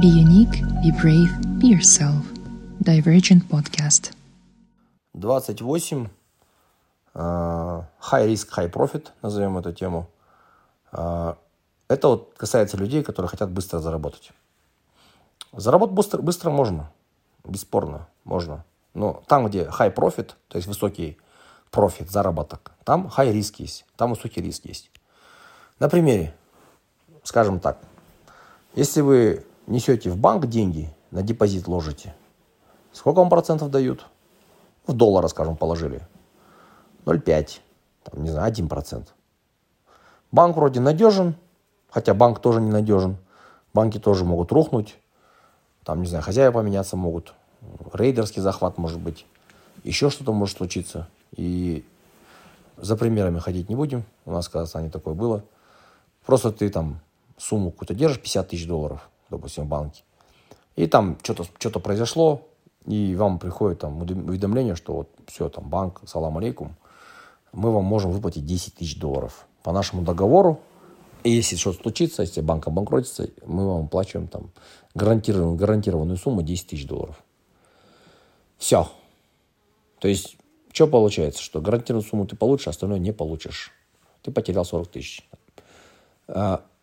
Be unique, be brave, be yourself. Divergent Podcast. 28. а, High risk, high profit, назовем эту тему. А, Это вот касается людей, которые хотят быстро заработать. Заработать быстро, быстро можно, бесспорно, можно. Но там, где high profit, то есть высокий профит, заработок, там high риск есть, там высокий риск есть. На примере, скажем так, если вы несете в банк деньги, на депозит ложите, сколько вам процентов дают? В доллары, скажем, положили. 0,5, там, не знаю, 1%. Банк вроде надежен, хотя банк тоже не надежен. Банки тоже могут рухнуть. Там, не знаю, хозяева поменяться могут. Рейдерский захват может быть. Еще что-то может случиться. И за примерами ходить не будем. У нас в Казахстане такое было. Просто ты там сумму какую-то держишь, 50 тысяч долларов, допустим, в банке. И там что-то что произошло, и вам приходит там уведомление, что вот все, там банк, салам алейкум, мы вам можем выплатить 10 тысяч долларов. По нашему договору, и если что-то случится, если банк обанкротится, мы вам выплачиваем там гарантированную, гарантированную сумму 10 тысяч долларов. Все. То есть, что получается? Что гарантированную сумму ты получишь, а остальное не получишь. Ты потерял 40 тысяч.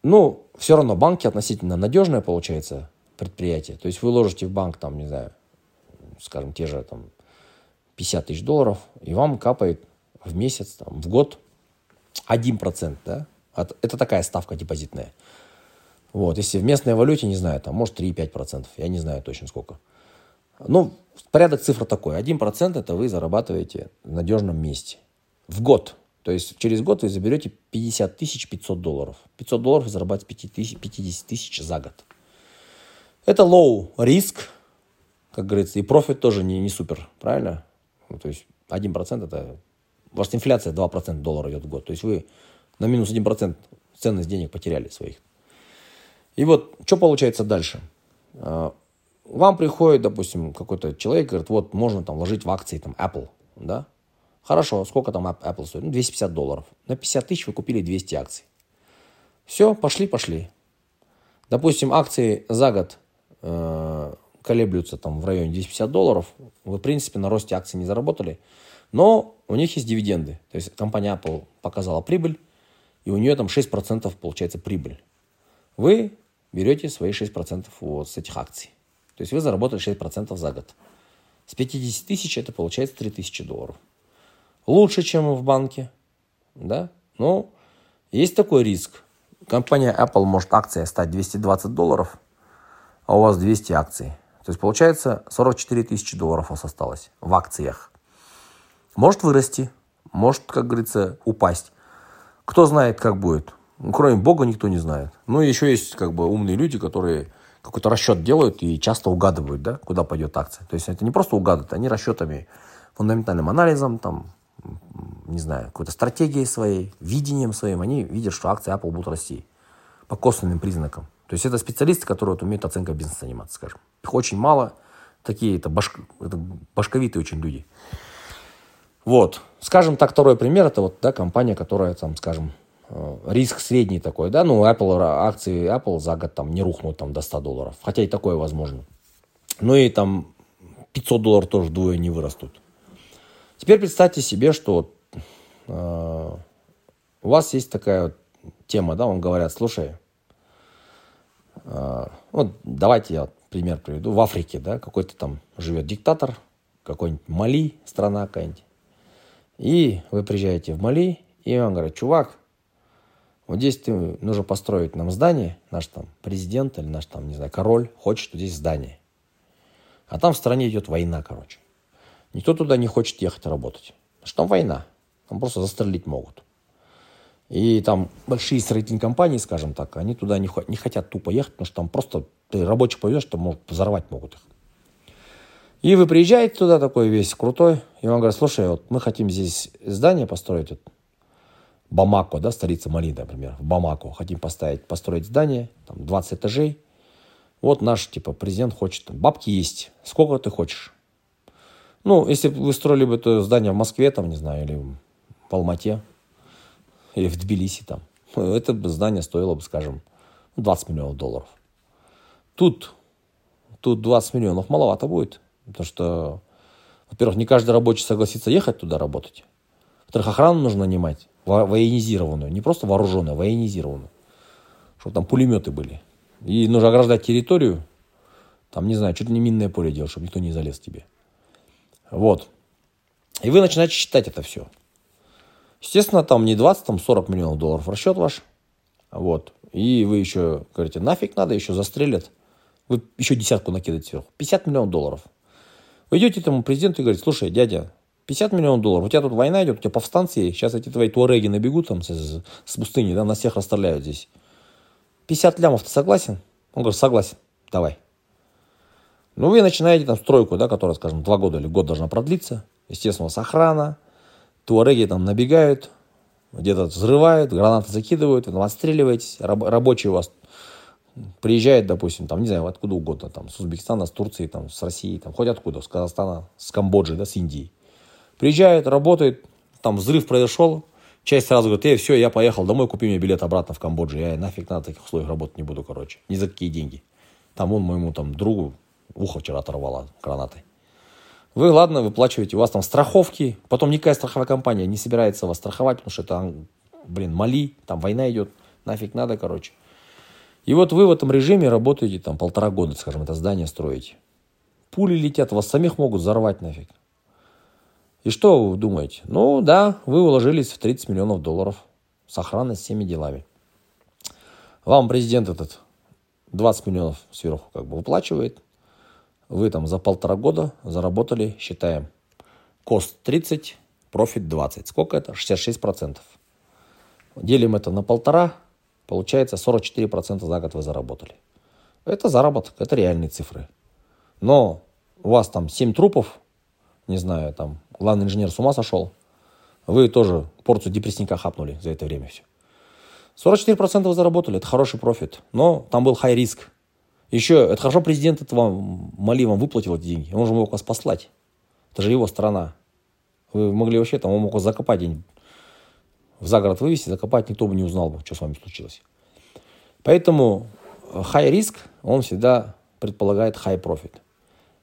Ну, все равно банки относительно надежное, получается, предприятие. То есть вы ложите в банк, там, не знаю, скажем, те же там 50 тысяч долларов, и вам капает в месяц, там, в год 1%, да? Это такая ставка депозитная. Вот, если в местной валюте, не знаю, там, может, 3-5%, я не знаю точно сколько. Ну, порядок цифр такой. 1% это вы зарабатываете в надежном месте. В год. То есть через год вы заберете 50 тысяч 500 долларов. 500 долларов вы зарабатываете 50 тысяч за год. Это low риск, как говорится, и профит тоже не, не супер, правильно? Ну, то есть 1% это... Ваша инфляция 2% доллара идет в год. То есть вы на минус 1% ценность денег потеряли своих. И вот, что получается дальше? А, вам приходит, допустим, какой-то человек, говорит, вот, можно там вложить в акции там Apple, да? Хорошо, сколько там Apple стоит? Ну, 250 долларов. На 50 тысяч вы купили 200 акций. Все, пошли, пошли. Допустим, акции за год э, колеблются там в районе 250 долларов. Вы, в принципе, на росте акций не заработали. Но у них есть дивиденды. То есть компания Apple показала прибыль, и у нее там 6% получается прибыль. Вы берете свои 6% вот с этих акций. То есть вы заработали 6% за год. С 50 тысяч это получается 3000 долларов лучше, чем в банке. Да? Но есть такой риск. Компания Apple может акция стать 220 долларов, а у вас 200 акций. То есть получается 44 тысячи долларов у вас осталось в акциях. Может вырасти, может, как говорится, упасть. Кто знает, как будет. Ну, кроме Бога никто не знает. Ну, еще есть как бы умные люди, которые какой-то расчет делают и часто угадывают, да, куда пойдет акция. То есть это не просто угадывают, они расчетами, фундаментальным анализом, там, не знаю, какой-то стратегией своей, видением своим, они видят, что акции Apple будут расти по косвенным признакам. То есть это специалисты, которые вот умеют оценкой бизнеса заниматься, скажем. Их очень мало, такие это, башк, это башковитые очень люди. Вот. Скажем так, второй пример, это вот, да, компания, которая, там, скажем, э, риск средний такой, да, ну, Apple, акции Apple за год там не рухнут там до 100 долларов, хотя и такое возможно. Ну и там 500 долларов тоже вдвое не вырастут. Теперь представьте себе, что у вас есть такая вот тема, да, вам говорят, слушай, э, вот давайте я пример приведу. В Африке, да, какой-то там живет диктатор, какой-нибудь Мали, страна какая-нибудь. И вы приезжаете в Мали, и вам говорят, чувак, вот здесь ты, нужно построить нам здание, наш там президент или наш там, не знаю, король хочет, что здесь здание. А там в стране идет война, короче. Никто туда не хочет ехать работать. Что там война. Там просто застрелить могут. И там большие строительные компании, скажем так, они туда не, не хотят тупо ехать, потому что там просто ты рабочий повезешь, что может, взорвать могут их. И вы приезжаете туда такой весь крутой, и он говорит, слушай, вот мы хотим здесь здание построить, вот, Бамако, да, столица Мали, например, в Бамако, хотим поставить, построить здание, там 20 этажей. Вот наш, типа, президент хочет, бабки есть, сколько ты хочешь? Ну, если бы вы строили бы это здание в Москве, там, не знаю, или в Алмате, или в Тбилиси, там, это здание стоило бы, скажем, 20 миллионов долларов. Тут тут 20 миллионов маловато будет. Потому что, во-первых, не каждый рабочий согласится ехать туда работать. Во-вторых, охрану нужно нанимать, военизированную, не просто вооруженную, а военизированную. Чтобы там пулеметы были. И нужно ограждать территорию, там, не знаю, ли не минное поле делать, чтобы никто не залез тебе. Вот. И вы начинаете считать это все. Естественно, там не 20, там 40 миллионов долларов расчет ваш. Вот. И вы еще говорите, нафиг надо, еще застрелят. Вы еще десятку накидаете сверху. 50 миллионов долларов. Вы идете этому президенту и говорите, слушай, дядя, 50 миллионов долларов, у тебя тут война идет, у тебя повстанцы, сейчас эти твои туареги набегут там с, с пустыни, да, нас всех расстреляют здесь. 50 лямов, ты согласен? Он говорит, согласен, давай. Ну, вы начинаете там стройку, да, которая, скажем, два года или год должна продлиться. Естественно, у вас охрана, туареги там набегают, где-то взрывают, гранаты закидывают, вы там отстреливаетесь, раб, рабочие у вас приезжают, допустим, там, не знаю, откуда угодно, там, с Узбекистана, с Турции, там, с России, там, хоть откуда, с Казахстана, с Камбоджи, да, с Индии. Приезжают, работают, там взрыв произошел, часть сразу говорит, эй, все, я поехал домой, купи мне билет обратно в Камбоджу, я нафиг на таких условиях работать не буду, короче, ни за какие деньги. Там он моему там другу ухо вчера оторвало гранатой. Вы, ладно, выплачиваете, у вас там страховки, потом никакая страховая компания не собирается вас страховать, потому что это, блин, Мали, там война идет, нафиг надо, короче. И вот вы в этом режиме работаете там полтора года, скажем, это здание строите. Пули летят, вас самих могут взорвать нафиг. И что вы думаете? Ну да, вы уложились в 30 миллионов долларов с охраной, с всеми делами. Вам президент этот 20 миллионов сверху как бы выплачивает. Вы там за полтора года заработали, считаем, кост 30, профит 20. Сколько это? 66%. Делим это на полтора, получается 44% за год вы заработали. Это заработок, это реальные цифры. Но у вас там 7 трупов, не знаю, там главный инженер с ума сошел, вы тоже порцию депрессника хапнули за это время все. 44% вы заработали, это хороший профит, но там был high риск. Еще, это хорошо президент это вам, Мали вам выплатил эти деньги, он же мог вас послать. Это же его страна. Вы могли вообще там, он мог вас закопать день в загород вывести, закопать, никто бы не узнал бы, что с вами случилось. Поэтому high риск, он всегда предполагает high profit.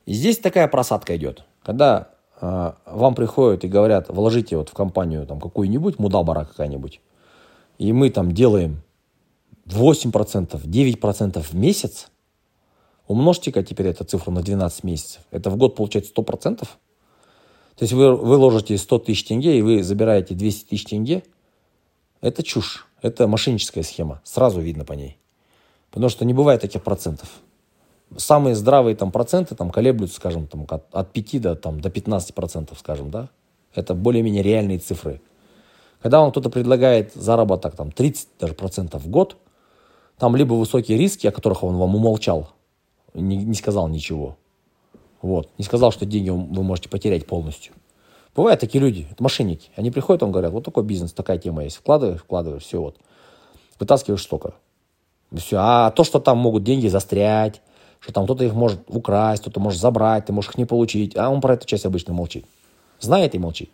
И здесь такая просадка идет. Когда э, вам приходят и говорят, вложите вот в компанию там какую-нибудь, мудабара какая-нибудь, и мы там делаем 8%, 9% в месяц, умножьте-ка теперь эту цифру на 12 месяцев. Это в год получается 100%. То есть вы, вы ложите 100 тысяч тенге, и вы забираете 200 тысяч тенге – это чушь. Это мошенническая схема. Сразу видно по ней. Потому что не бывает таких процентов. Самые здравые там проценты там колеблются, скажем, там, от, от 5 до, там, до 15 процентов, скажем, да. Это более-менее реальные цифры. Когда вам кто-то предлагает заработок там 30 даже процентов в год, там либо высокие риски, о которых он вам умолчал, не, не сказал ничего. Вот. Не сказал, что деньги вы можете потерять полностью. Бывают такие люди, это мошенники. Они приходят, он говорят, вот такой бизнес, такая тема есть. Вкладываешь, вкладываешь, все вот. Вытаскиваешь столько. Все. А то, что там могут деньги застрять, что там кто-то их может украсть, кто-то может забрать, ты можешь их не получить. А он про эту часть обычно молчит. Знает и молчит.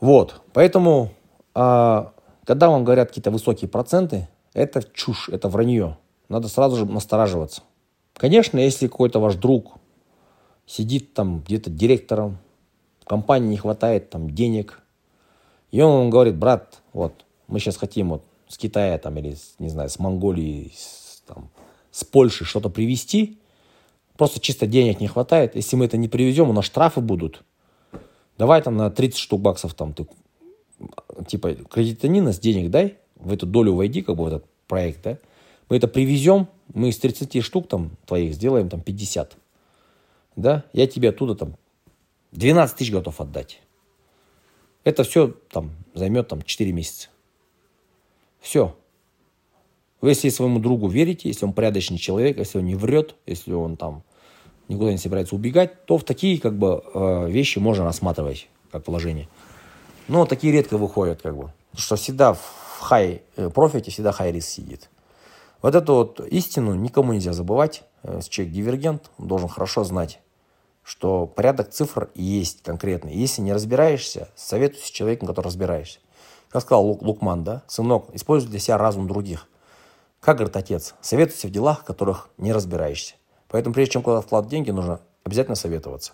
Вот. Поэтому, а, когда вам говорят какие-то высокие проценты, это чушь, это вранье. Надо сразу же настораживаться. Конечно, если какой-то ваш друг сидит там где-то директором, компании не хватает там денег. И он ему говорит, брат, вот, мы сейчас хотим вот с Китая там или, не знаю, с Монголии, с, там, с Польши что-то привезти. Просто чисто денег не хватает. Если мы это не привезем, у нас штрафы будут. Давай там на 30 штук баксов там ты, типа, кредитанина с денег дай, в эту долю войди, как бы в этот проект, да. Мы это привезем, мы из 30 штук там твоих сделаем там 50. Да, я тебе оттуда там 12 тысяч готов отдать. Это все там займет там 4 месяца. Все. Вы если своему другу верите, если он порядочный человек, если он не врет, если он там никуда не собирается убегать, то в такие как бы э, вещи можно рассматривать как вложение. Но такие редко выходят как бы. Потому что всегда в хай э, профите всегда хай риск сидит. Вот эту вот истину никому нельзя забывать. Э, человек дивергент, должен хорошо знать что порядок цифр есть конкретный. Если не разбираешься, советуйся с человеком, который разбираешься. Как сказал Лук, Лукман, да, сынок, используй для себя разум других. Как говорит отец, советуйся в делах, в которых не разбираешься. Поэтому прежде чем куда-то вкладывать деньги, нужно обязательно советоваться.